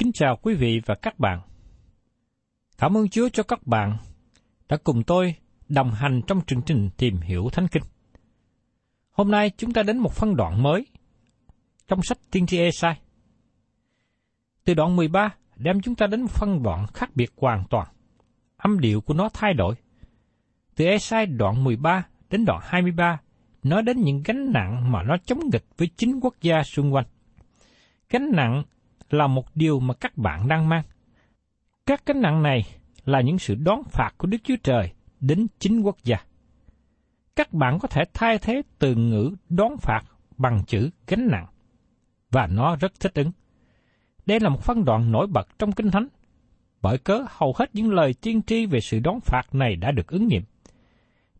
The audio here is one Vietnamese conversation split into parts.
Kính chào quý vị và các bạn. Cảm ơn Chúa cho các bạn đã cùng tôi đồng hành trong chương trình tìm hiểu Thánh Kinh. Hôm nay chúng ta đến một phân đoạn mới trong sách Tiên tri Esai. Từ đoạn 13 đem chúng ta đến một phân đoạn khác biệt hoàn toàn. Âm điệu của nó thay đổi. Từ Esai đoạn 13 đến đoạn 23 nói đến những gánh nặng mà nó chống nghịch với chính quốc gia xung quanh. Gánh nặng là một điều mà các bạn đang mang. Các gánh nặng này là những sự đón phạt của Đức Chúa Trời đến chính quốc gia. Các bạn có thể thay thế từ ngữ đón phạt bằng chữ gánh nặng, và nó rất thích ứng. Đây là một phân đoạn nổi bật trong Kinh Thánh, bởi cớ hầu hết những lời tiên tri về sự đón phạt này đã được ứng nghiệm.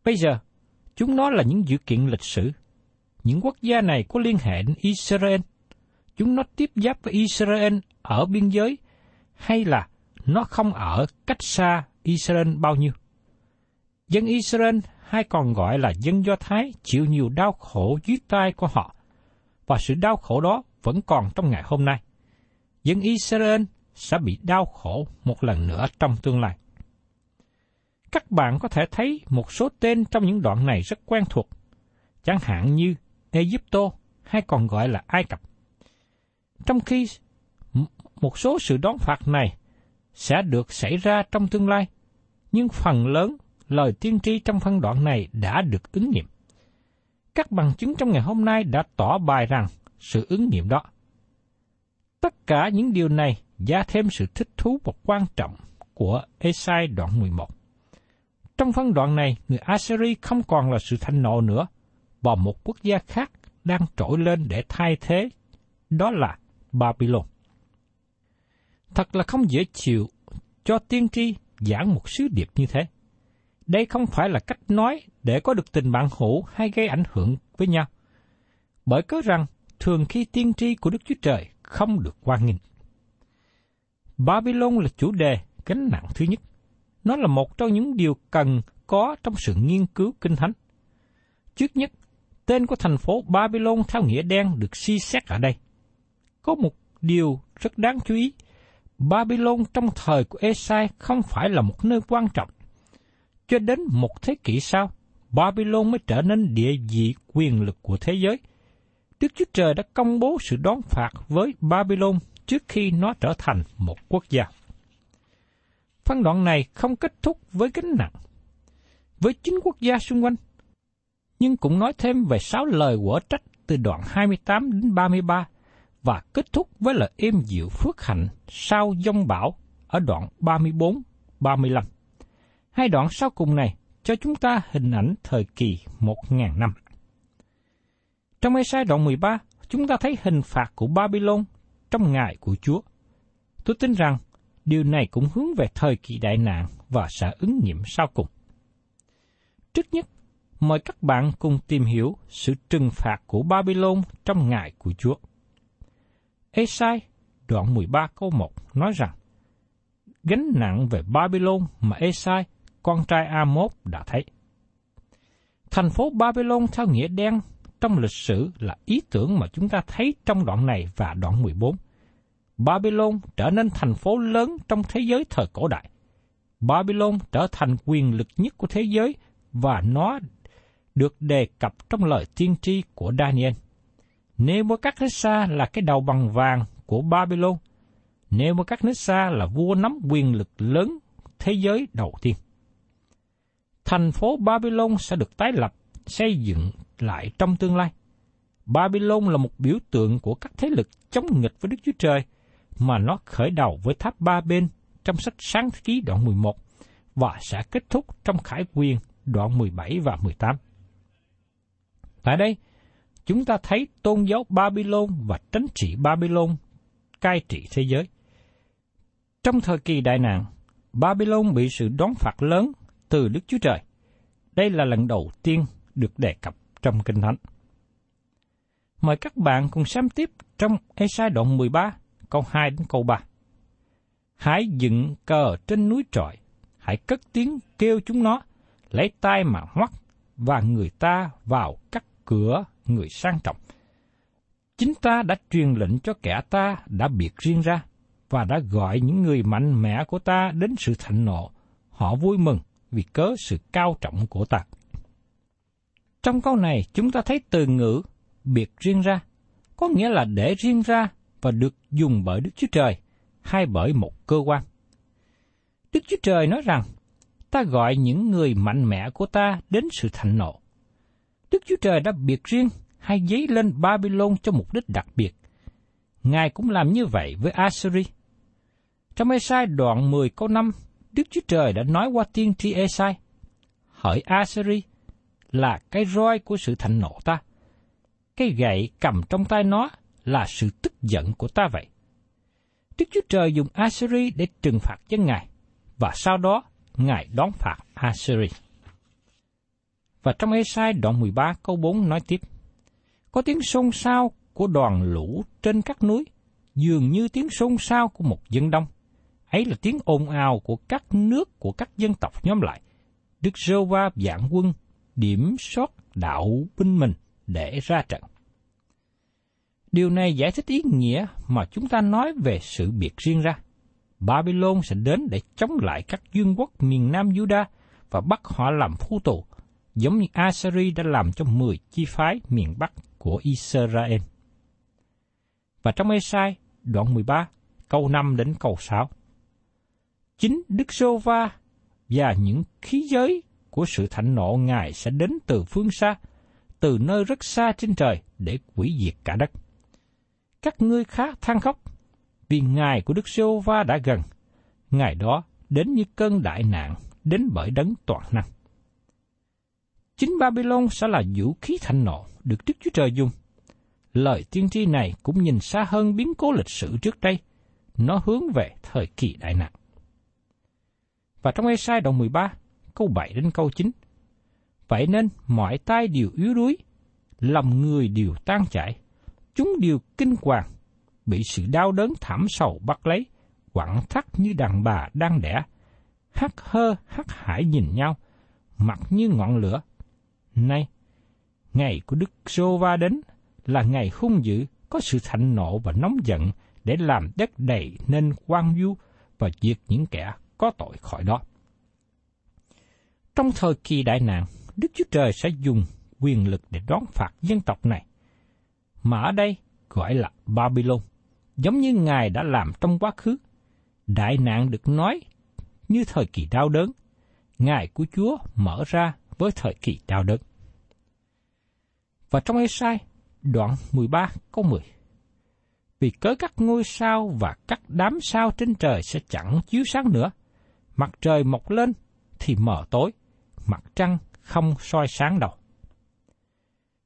Bây giờ, chúng nó là những dữ kiện lịch sử. Những quốc gia này có liên hệ đến Israel. Chúng nó tiếp giáp với Israel ở biên giới, hay là nó không ở cách xa Israel bao nhiêu. Dân Israel hay còn gọi là dân Do Thái chịu nhiều đau khổ dưới tay của họ, và sự đau khổ đó vẫn còn trong ngày hôm nay. Dân Israel sẽ bị đau khổ một lần nữa trong tương lai. Các bạn có thể thấy một số tên trong những đoạn này rất quen thuộc, chẳng hạn như Egypto hay còn gọi là Ai Cập. Trong khi một số sự đón phạt này sẽ được xảy ra trong tương lai, nhưng phần lớn lời tiên tri trong phân đoạn này đã được ứng nghiệm. Các bằng chứng trong ngày hôm nay đã tỏ bài rằng sự ứng nghiệm đó. Tất cả những điều này gia thêm sự thích thú và quan trọng của Esai đoạn 11. Trong phân đoạn này, người Assyri không còn là sự thanh nộ nữa, và một quốc gia khác đang trỗi lên để thay thế, đó là Babylon. Thật là không dễ chịu cho tiên tri giảng một sứ điệp như thế. Đây không phải là cách nói để có được tình bạn hữu hay gây ảnh hưởng với nhau. Bởi cớ rằng, thường khi tiên tri của Đức Chúa Trời không được quan nghênh. Babylon là chủ đề gánh nặng thứ nhất. Nó là một trong những điều cần có trong sự nghiên cứu kinh thánh. Trước nhất, tên của thành phố Babylon theo nghĩa đen được suy xét ở đây. Có một điều rất đáng chú ý, Babylon trong thời của Esai không phải là một nơi quan trọng. Cho đến một thế kỷ sau, Babylon mới trở nên địa vị quyền lực của thế giới. Đức Chúa Trời đã công bố sự đón phạt với Babylon trước khi nó trở thành một quốc gia. Phân đoạn này không kết thúc với gánh nặng, với chính quốc gia xung quanh, nhưng cũng nói thêm về sáu lời quở trách từ đoạn 28 đến 33 và kết thúc với lời êm dịu phước hạnh sau dông bão ở đoạn 34-35. Hai đoạn sau cùng này cho chúng ta hình ảnh thời kỳ một ngàn năm. Trong ê sai đoạn 13, chúng ta thấy hình phạt của Babylon trong ngày của Chúa. Tôi tin rằng điều này cũng hướng về thời kỳ đại nạn và sẽ ứng nghiệm sau cùng. Trước nhất, mời các bạn cùng tìm hiểu sự trừng phạt của Babylon trong ngày của Chúa. Esai đoạn 13 câu 1 nói rằng, gánh nặng về Babylon mà Esai, con trai Amos đã thấy. Thành phố Babylon theo nghĩa đen trong lịch sử là ý tưởng mà chúng ta thấy trong đoạn này và đoạn 14. Babylon trở nên thành phố lớn trong thế giới thời cổ đại. Babylon trở thành quyền lực nhất của thế giới và nó được đề cập trong lời tiên tri của Daniel. Nebuchadnezzar là cái đầu bằng vàng của Babylon. Nebuchadnezzar là vua nắm quyền lực lớn thế giới đầu tiên. Thành phố Babylon sẽ được tái lập, xây dựng lại trong tương lai. Babylon là một biểu tượng của các thế lực chống nghịch với Đức Chúa Trời mà nó khởi đầu với tháp ba bên trong sách sáng ký đoạn 11 và sẽ kết thúc trong khải quyền đoạn 17 và 18. Tại đây, chúng ta thấy tôn giáo Babylon và tránh trị Babylon cai trị thế giới. Trong thời kỳ đại nạn, Babylon bị sự đón phạt lớn từ Đức Chúa Trời. Đây là lần đầu tiên được đề cập trong Kinh Thánh. Mời các bạn cùng xem tiếp trong Esai đoạn 13, câu 2 đến câu 3. Hãy dựng cờ trên núi trọi, hãy cất tiếng kêu chúng nó, lấy tay mà hoắt, và người ta vào các cửa người sang trọng. Chính ta đã truyền lệnh cho kẻ ta đã biệt riêng ra, và đã gọi những người mạnh mẽ của ta đến sự thạnh nộ. Họ vui mừng vì cớ sự cao trọng của ta. Trong câu này chúng ta thấy từ ngữ biệt riêng ra, có nghĩa là để riêng ra và được dùng bởi Đức Chúa Trời hay bởi một cơ quan. Đức Chúa Trời nói rằng, ta gọi những người mạnh mẽ của ta đến sự thạnh nộ. Đức Chúa Trời đã biệt riêng hay giấy lên Babylon cho mục đích đặc biệt. Ngài cũng làm như vậy với Assyria. Trong Esai đoạn 10 câu 5, Đức Chúa Trời đã nói qua tiên tri Esai, Hỡi Assyria là cái roi của sự thạnh nộ ta. Cái gậy cầm trong tay nó là sự tức giận của ta vậy. Đức Chúa Trời dùng Assyria để trừng phạt dân Ngài, và sau đó Ngài đón phạt Assyria. Và trong Esai đoạn 13 câu 4 nói tiếp, Có tiếng xôn xao của đoàn lũ trên các núi, dường như tiếng xôn xao của một dân đông. Ấy là tiếng ồn ào của các nước của các dân tộc nhóm lại. Đức Rô Va dạng quân, điểm sót đạo binh mình để ra trận. Điều này giải thích ý nghĩa mà chúng ta nói về sự biệt riêng ra. Babylon sẽ đến để chống lại các dương quốc miền Nam Juda và bắt họ làm phu tù, giống như Asari đã làm cho 10 chi phái miền Bắc của Israel. Và trong Esai, đoạn 13, câu 5 đến câu 6. Chính Đức Sô Va và những khí giới của sự thạnh nộ Ngài sẽ đến từ phương xa, từ nơi rất xa trên trời để quỷ diệt cả đất. Các ngươi khác than khóc, vì Ngài của Đức Sô va đã gần, Ngài đó đến như cơn đại nạn, đến bởi đấng toàn năng. Chính Babylon sẽ là vũ khí thạnh nộ được Đức Chúa Trời dùng. Lời tiên tri này cũng nhìn xa hơn biến cố lịch sử trước đây. Nó hướng về thời kỳ đại nạn. Và trong Esai đoạn 13, câu 7 đến câu 9. Vậy nên mọi tay đều yếu đuối, lòng người đều tan chảy, chúng đều kinh hoàng, bị sự đau đớn thảm sầu bắt lấy, quặn thắt như đàn bà đang đẻ, hắt hơ hắt hải nhìn nhau, mặt như ngọn lửa. Nay, ngày của Đức Sô Va đến là ngày hung dữ, có sự thạnh nộ và nóng giận để làm đất đầy nên quan du và diệt những kẻ có tội khỏi đó. Trong thời kỳ đại nạn, Đức Chúa Trời sẽ dùng quyền lực để đón phạt dân tộc này, mà ở đây gọi là Babylon, giống như Ngài đã làm trong quá khứ. Đại nạn được nói như thời kỳ đau đớn, Ngài của Chúa mở ra với thời kỳ đau đớn. Và trong Esai đoạn 13 câu 10. Vì cớ các ngôi sao và các đám sao trên trời sẽ chẳng chiếu sáng nữa, mặt trời mọc lên thì mờ tối, mặt trăng không soi sáng đâu.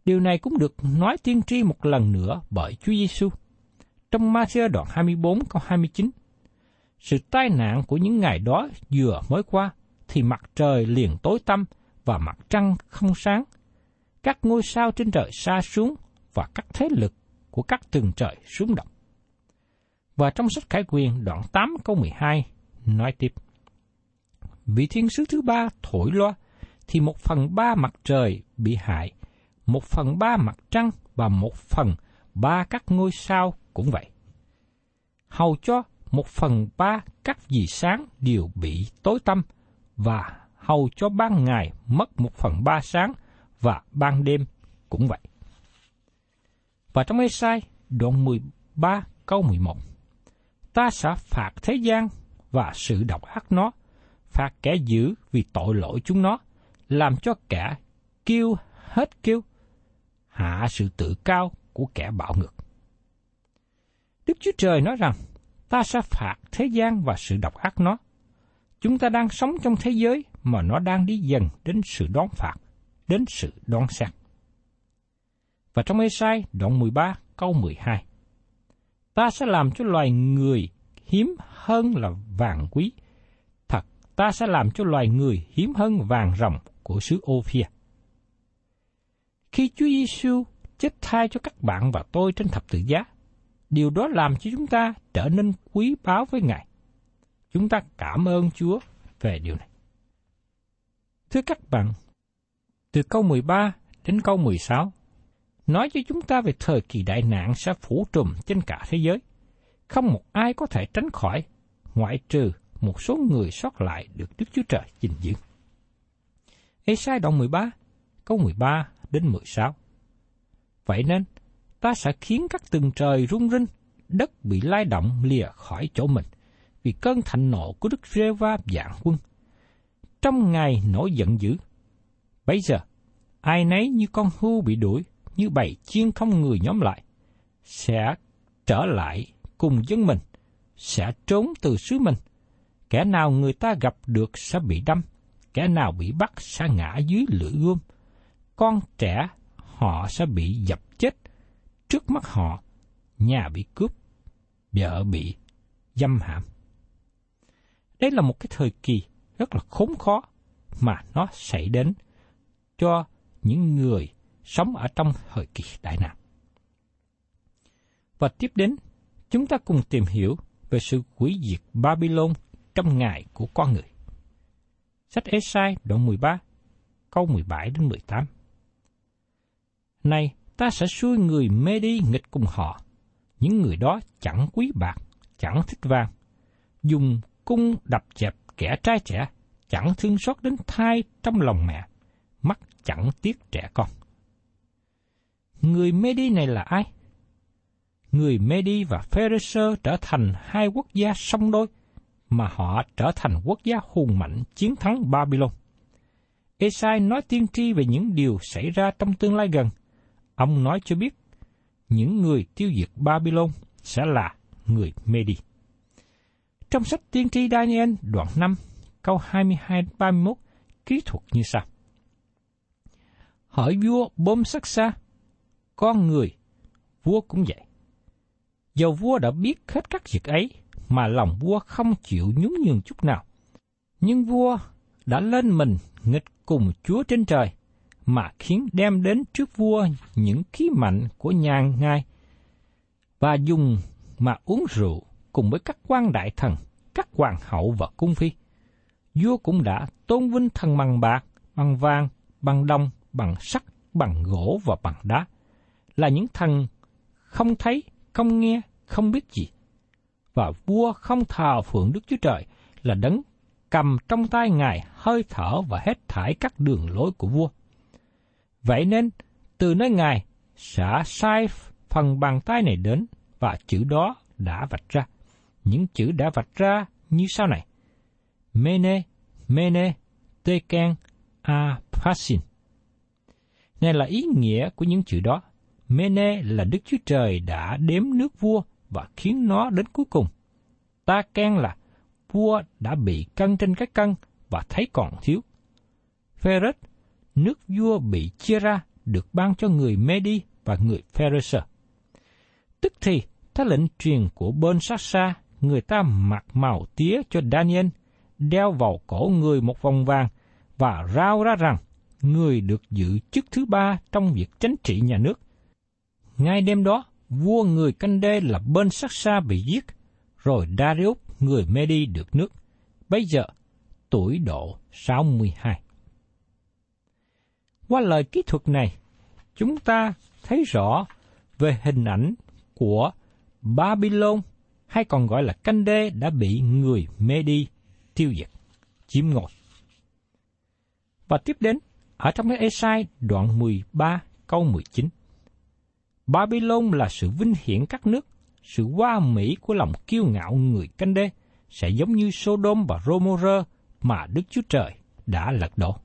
Điều này cũng được nói tiên tri một lần nữa bởi Chúa Giêsu. Trong Matthew đoạn 24 câu 29, sự tai nạn của những ngày đó vừa mới qua, thì mặt trời liền tối tăm và mặt trăng không sáng. Các ngôi sao trên trời xa xuống và các thế lực của các tầng trời xuống động. Và trong sách Khải Quyền đoạn 8 câu 12 nói tiếp. Vị thiên sứ thứ ba thổi loa, thì một phần ba mặt trời bị hại, một phần ba mặt trăng và một phần ba các ngôi sao cũng vậy. Hầu cho một phần ba các vì sáng đều bị tối tăm và hầu cho ban ngày mất một phần ba sáng và ban đêm cũng vậy. Và trong Ê-sai đoạn 13 câu 11 Ta sẽ phạt thế gian và sự độc ác nó, phạt kẻ dữ vì tội lỗi chúng nó, làm cho kẻ kêu hết kêu, hạ sự tự cao của kẻ bạo ngược. Đức Chúa Trời nói rằng, ta sẽ phạt thế gian và sự độc ác nó. Chúng ta đang sống trong thế giới mà nó đang đi dần đến sự đón phạt, đến sự đoán xét. Và trong Ê-sai đoạn 13 câu 12, ta sẽ làm cho loài người hiếm hơn là vàng quý. Thật, ta sẽ làm cho loài người hiếm hơn vàng rồng của xứ Ophia. Khi Chúa Giêsu chết thay cho các bạn và tôi trên thập tự giá, điều đó làm cho chúng ta trở nên quý báu với Ngài. Chúng ta cảm ơn Chúa về điều này. Thưa các bạn, từ câu 13 đến câu 16, nói cho chúng ta về thời kỳ đại nạn sẽ phủ trùm trên cả thế giới. Không một ai có thể tránh khỏi, ngoại trừ một số người sót lại được Đức Chúa Trời gìn giữ. Ê-sai đoạn 13, câu 13 đến 16. Vậy nên, ta sẽ khiến các tầng trời rung rinh, đất bị lay động lìa khỏi chỗ mình, vì cơn thạnh nộ của Đức rê va dạng quân. Trong ngày nổi giận dữ, bây giờ, ai nấy như con hưu bị đuổi, như bầy chiên không người nhóm lại, sẽ trở lại cùng dân mình, sẽ trốn từ xứ mình. Kẻ nào người ta gặp được sẽ bị đâm, kẻ nào bị bắt sẽ ngã dưới lưỡi gươm. Con trẻ họ sẽ bị dập chết trước mắt họ, nhà bị cướp, vợ bị dâm hãm. Đây là một cái thời kỳ rất là khốn khó mà nó xảy đến cho những người sống ở trong thời kỳ đại nạn. Và tiếp đến, chúng ta cùng tìm hiểu về sự hủy diệt Babylon trong ngày của con người. Sách Esai đoạn 13, câu 17 đến 18. Này, ta sẽ xui người mê đi nghịch cùng họ. Những người đó chẳng quý bạc, chẳng thích vàng. Dùng cung đập chẹp kẻ trai trẻ, chẳng thương xót đến thai trong lòng mẹ, mắt chẳng tiếc trẻ con. Người Medi này là ai? Người Medi và Pharisee trở thành hai quốc gia song đôi, mà họ trở thành quốc gia hùng mạnh chiến thắng Babylon. Esai nói tiên tri về những điều xảy ra trong tương lai gần – ông nói cho biết những người tiêu diệt Babylon sẽ là người Medi. Trong sách tiên tri Daniel đoạn 5, câu 22-31, ký thuật như sau. Hỏi vua bom sắc xa, con người, vua cũng vậy. Dầu vua đã biết hết các việc ấy, mà lòng vua không chịu nhún nhường chút nào. Nhưng vua đã lên mình nghịch cùng Chúa trên trời, mà khiến đem đến trước vua những khí mạnh của nhà ngai và dùng mà uống rượu cùng với các quan đại thần, các hoàng hậu và cung phi. Vua cũng đã tôn vinh thần bằng bạc, bằng vàng, bằng đồng, bằng sắt, bằng gỗ và bằng đá, là những thần không thấy, không nghe, không biết gì. Và vua không thờ phượng Đức Chúa Trời là đấng cầm trong tay Ngài hơi thở và hết thải các đường lối của vua. Vậy nên, từ nơi Ngài sẽ sai phần bàn tay này đến và chữ đó đã vạch ra. Những chữ đã vạch ra như sau này. Mene, Mene, a Aphasin nghe là ý nghĩa của những chữ đó. Mene là Đức Chúa Trời đã đếm nước vua và khiến nó đến cuối cùng. Ta khen là vua đã bị cân trên cái cân và thấy còn thiếu. Phêrết, nước vua bị chia ra được ban cho người Medi và người Pharisee. Tức thì, theo lệnh truyền của bên sát xa, người ta mặc màu tía cho Daniel, đeo vào cổ người một vòng vàng và rao ra rằng người được giữ chức thứ ba trong việc chánh trị nhà nước. Ngay đêm đó, vua người canh đê là bên sát xa bị giết, rồi Darius người Medi được nước. Bây giờ, tuổi độ 62. Qua lời kỹ thuật này, chúng ta thấy rõ về hình ảnh của Babylon hay còn gọi là canh đê đã bị người Medi tiêu diệt, chiếm ngôi. Và tiếp đến, ở trong cái Esai đoạn 13 câu 19. Babylon là sự vinh hiển các nước, sự hoa mỹ của lòng kiêu ngạo người canh đê, sẽ giống như Sodom và Gomorrah mà Đức Chúa Trời đã lật đổ.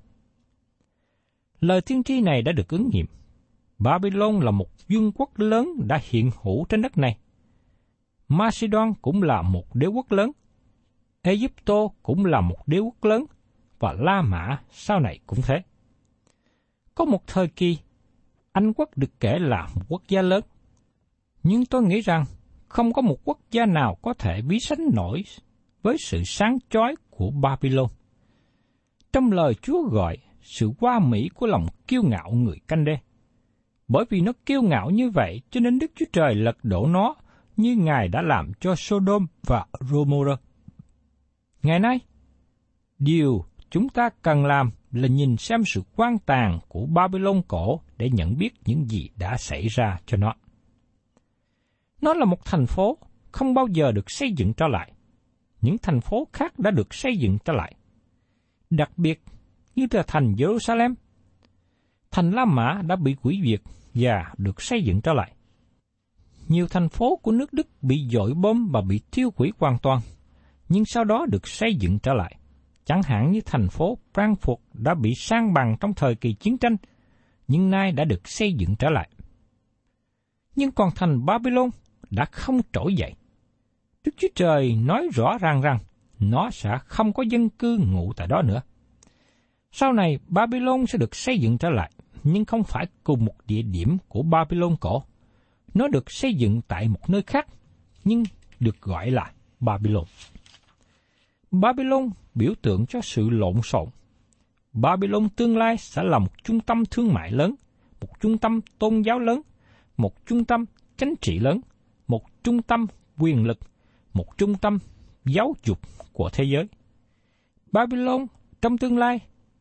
Lời tiên tri này đã được ứng nghiệm. Babylon là một vương quốc lớn đã hiện hữu trên đất này. Macedon cũng là một đế quốc lớn. Egypto cũng là một đế quốc lớn và La Mã sau này cũng thế. Có một thời kỳ, Anh quốc được kể là một quốc gia lớn. Nhưng tôi nghĩ rằng không có một quốc gia nào có thể ví sánh nổi với sự sáng chói của Babylon. Trong lời Chúa gọi sự qua mỹ của lòng kiêu ngạo người canh đê. Bởi vì nó kiêu ngạo như vậy cho nên Đức Chúa Trời lật đổ nó như Ngài đã làm cho Sodom và Gomorrah. Ngày nay, điều chúng ta cần làm là nhìn xem sự quan tàn của Babylon cổ để nhận biết những gì đã xảy ra cho nó. Nó là một thành phố không bao giờ được xây dựng trở lại. Những thành phố khác đã được xây dựng trở lại. Đặc biệt như là thành Jerusalem. Thành La Mã đã bị hủy diệt và được xây dựng trở lại. Nhiều thành phố của nước Đức bị dội bom và bị tiêu hủy hoàn toàn, nhưng sau đó được xây dựng trở lại. Chẳng hạn như thành phố Frankfurt đã bị sang bằng trong thời kỳ chiến tranh, nhưng nay đã được xây dựng trở lại. Nhưng còn thành Babylon đã không trỗi dậy. Đức Chúa Trời nói rõ ràng rằng nó sẽ không có dân cư ngụ tại đó nữa. Sau này, Babylon sẽ được xây dựng trở lại, nhưng không phải cùng một địa điểm của Babylon cổ. Nó được xây dựng tại một nơi khác, nhưng được gọi là Babylon. Babylon biểu tượng cho sự lộn xộn. Babylon tương lai sẽ là một trung tâm thương mại lớn, một trung tâm tôn giáo lớn, một trung tâm chính trị lớn, một trung tâm quyền lực, một trung tâm giáo dục của thế giới. Babylon trong tương lai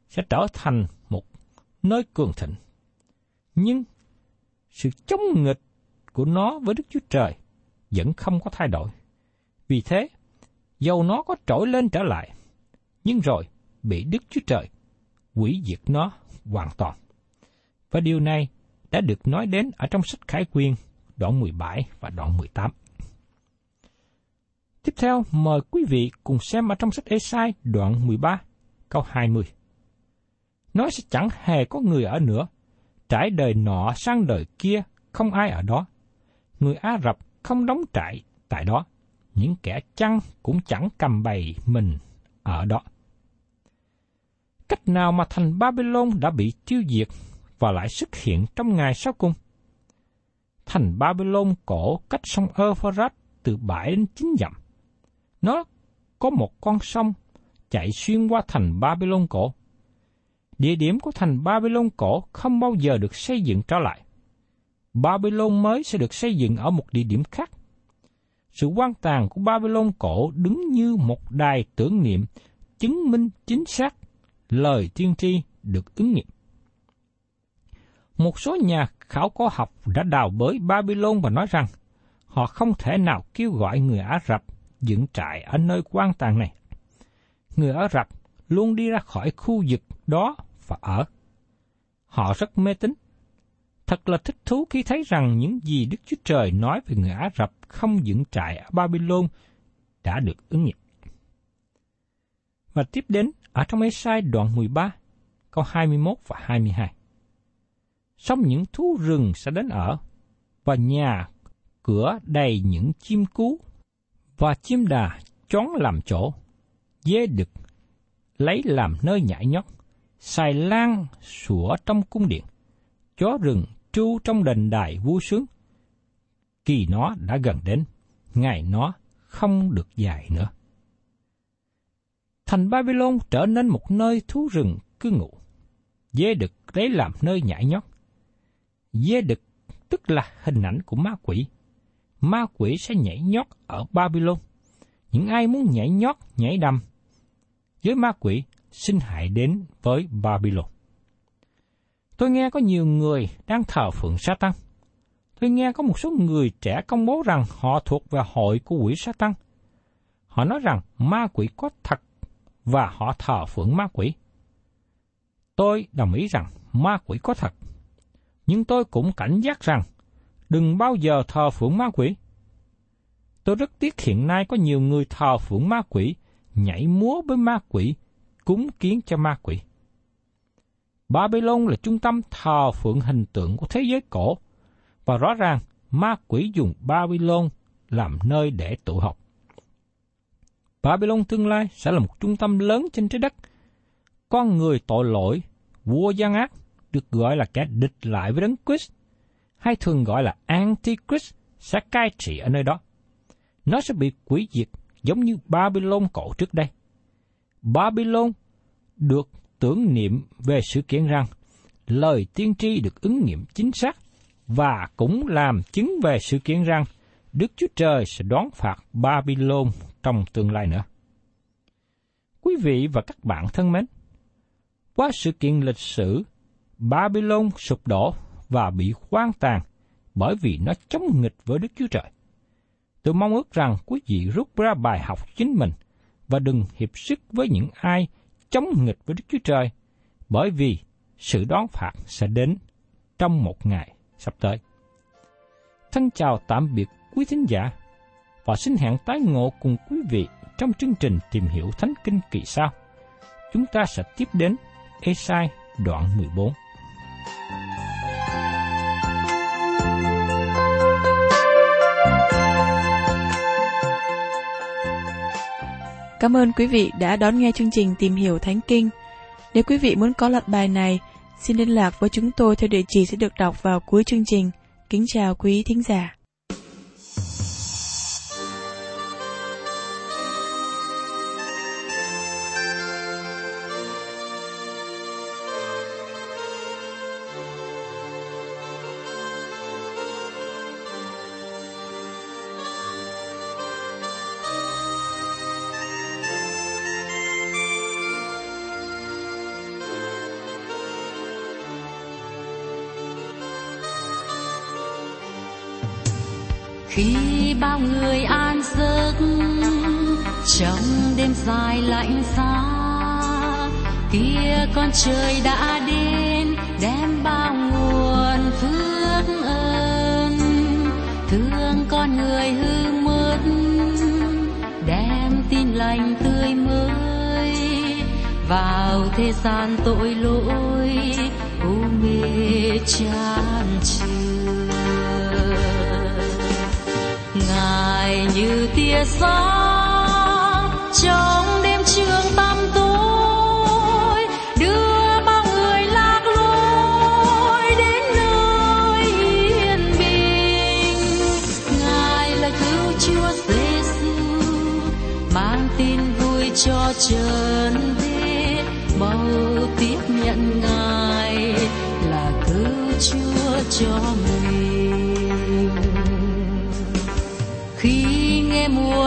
sẽ trở thành một nơi cường thịnh. Nhưng sự chống nghịch của nó với Đức Chúa Trời vẫn không có thay đổi. Vì thế, dầu nó có trỗi lên trở lại, nhưng rồi bị Đức Chúa Trời hủy diệt nó hoàn toàn. Và điều này đã được nói đến ở trong sách Khải Quyên đoạn 17 và đoạn 18. Tiếp theo, mời quý vị cùng xem ở trong sách Esai đoạn 13, câu 20 nó sẽ chẳng hề có người ở nữa. Trải đời nọ sang đời kia, không ai ở đó. Người Ả Rập không đóng trại tại đó. Những kẻ chăn cũng chẳng cầm bày mình ở đó. Cách nào mà thành Babylon đã bị tiêu diệt và lại xuất hiện trong ngày sau cùng? Thành Babylon cổ cách sông Euphrates từ 7 đến 9 dặm. Nó có một con sông chạy xuyên qua thành Babylon cổ địa điểm của thành Babylon cổ không bao giờ được xây dựng trở lại. Babylon mới sẽ được xây dựng ở một địa điểm khác. Sự quan tàn của Babylon cổ đứng như một đài tưởng niệm chứng minh chính xác lời tiên tri được ứng nghiệm. Một số nhà khảo cổ học đã đào bới Babylon và nói rằng họ không thể nào kêu gọi người Ả Rập dựng trại ở nơi quan tàn này. Người Ả Rập luôn đi ra khỏi khu vực đó và ở. Họ rất mê tín. Thật là thích thú khi thấy rằng những gì Đức Chúa Trời nói về người Ả Rập không dựng trại ở Babylon đã được ứng nghiệm. Và tiếp đến ở trong Ê-sai đoạn 13, câu 21 và 22. Xong những thú rừng sẽ đến ở, và nhà cửa đầy những chim cú, và chim đà chón làm chỗ, dê đực lấy làm nơi nhảy nhót, xài lan sủa trong cung điện, chó rừng tru trong đền đài vui sướng. Kỳ nó đã gần đến, ngày nó không được dài nữa. Thành Babylon trở nên một nơi thú rừng cư ngụ. Dê đực lấy làm nơi nhảy nhót. Dê đực tức là hình ảnh của ma quỷ. Ma quỷ sẽ nhảy nhót ở Babylon. Những ai muốn nhảy nhót, nhảy đầm, với ma quỷ xin hãy đến với Babylon. Tôi nghe có nhiều người đang thờ phượng Satan. Tôi nghe có một số người trẻ công bố rằng họ thuộc về hội của quỷ Satan. Họ nói rằng ma quỷ có thật và họ thờ phượng ma quỷ. Tôi đồng ý rằng ma quỷ có thật. Nhưng tôi cũng cảnh giác rằng đừng bao giờ thờ phượng ma quỷ. Tôi rất tiếc hiện nay có nhiều người thờ phượng ma quỷ, nhảy múa với ma quỷ, cúng kiến cho ma quỷ. Babylon là trung tâm thờ phượng hình tượng của thế giới cổ, và rõ ràng ma quỷ dùng Babylon làm nơi để tụ họp. Babylon tương lai sẽ là một trung tâm lớn trên trái đất. Con người tội lỗi, vua gian ác, được gọi là kẻ địch lại với đấng Christ, hay thường gọi là Antichrist, sẽ cai trị ở nơi đó. Nó sẽ bị quỷ diệt giống như Babylon cổ trước đây. Babylon được tưởng niệm về sự kiện rằng lời tiên tri được ứng nghiệm chính xác và cũng làm chứng về sự kiện rằng Đức Chúa Trời sẽ đón phạt Babylon trong tương lai nữa. Quý vị và các bạn thân mến, qua sự kiện lịch sử, Babylon sụp đổ và bị hoang tàn bởi vì nó chống nghịch với Đức Chúa Trời. Tôi mong ước rằng quý vị rút ra bài học chính mình và đừng hiệp sức với những ai chống nghịch với Đức Chúa Trời, bởi vì sự đón phạt sẽ đến trong một ngày sắp tới. Thân chào tạm biệt quý thính giả và xin hẹn tái ngộ cùng quý vị trong chương trình tìm hiểu Thánh Kinh kỳ sau. Chúng ta sẽ tiếp đến Esai đoạn 14. Cảm ơn quý vị đã đón nghe chương trình Tìm hiểu Thánh Kinh. Nếu quý vị muốn có loạt bài này, xin liên lạc với chúng tôi theo địa chỉ sẽ được đọc vào cuối chương trình. Kính chào quý thính giả. Khi bao người an giấc, trong đêm dài lạnh giá, kia con trời đã đến, đem bao nguồn phước ơn. Thương con người hư mất, đem tin lành tươi mới vào thế gian tội lỗi, u mê cha. Ngài như tia sáng trong đêm trường tăm tối, đưa bao người lạc lối đến nơi yên bình. Ngài là cứu chúa giêsu, mang tin vui cho trần thế. Mau tiếp nhận ngài là cứu chúa cho mình.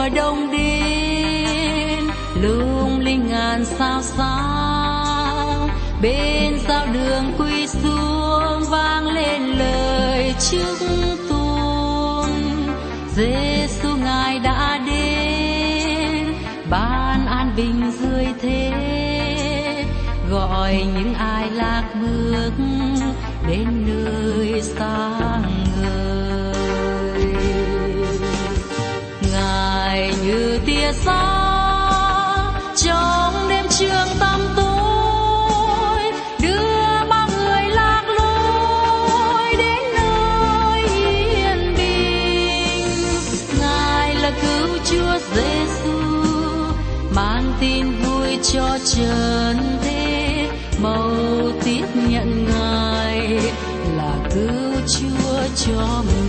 Mùa đông đến lung linh ngàn sao sáng bên giao đường quy xuống vang lên lời chúc xa trong đêm trường tâm tối, đưa bao người lạc lối đến nơi yên bình. Ngài là cứu chúa giêsu, mang tin vui cho trần thế. Mầu tiếp nhận ngài là cứu chúa cho mình.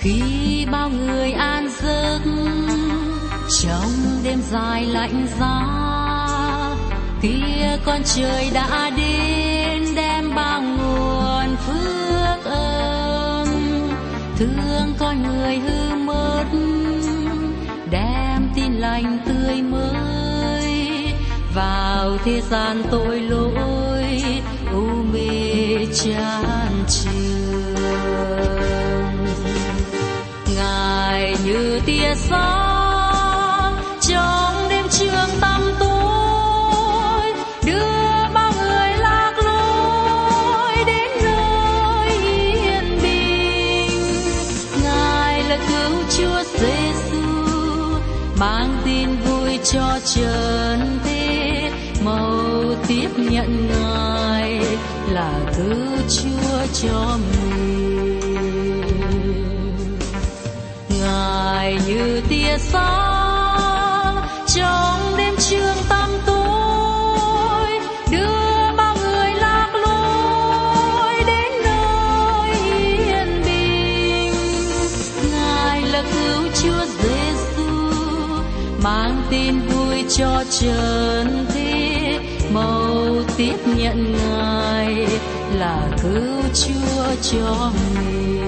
Khi bao người an giấc, trong đêm dài lạnh giá kia con trời đã đến đem bao nguồn phước ơn thương con người hư mất, đem tin lành tươi mới. Vào thế gian tội lỗi, u mê chan trường như tia sáng. Trong đêm trường tăm tối, đưa bao người lạc lối đến nơi yên bình. Ngài là cứu chúa giêsu mang tin vui cho trần thế. Màu tiếp nhận ngài là cứu chúa cho mình. Như tia sáng trong đêm trường tăm tối, đưa bao người lạc lối đến nơi yên bình. Ngài là cứu chúa giêsu mang tin vui cho trần thế. Màu tiếp nhận ngài là cứu chúa cho mình.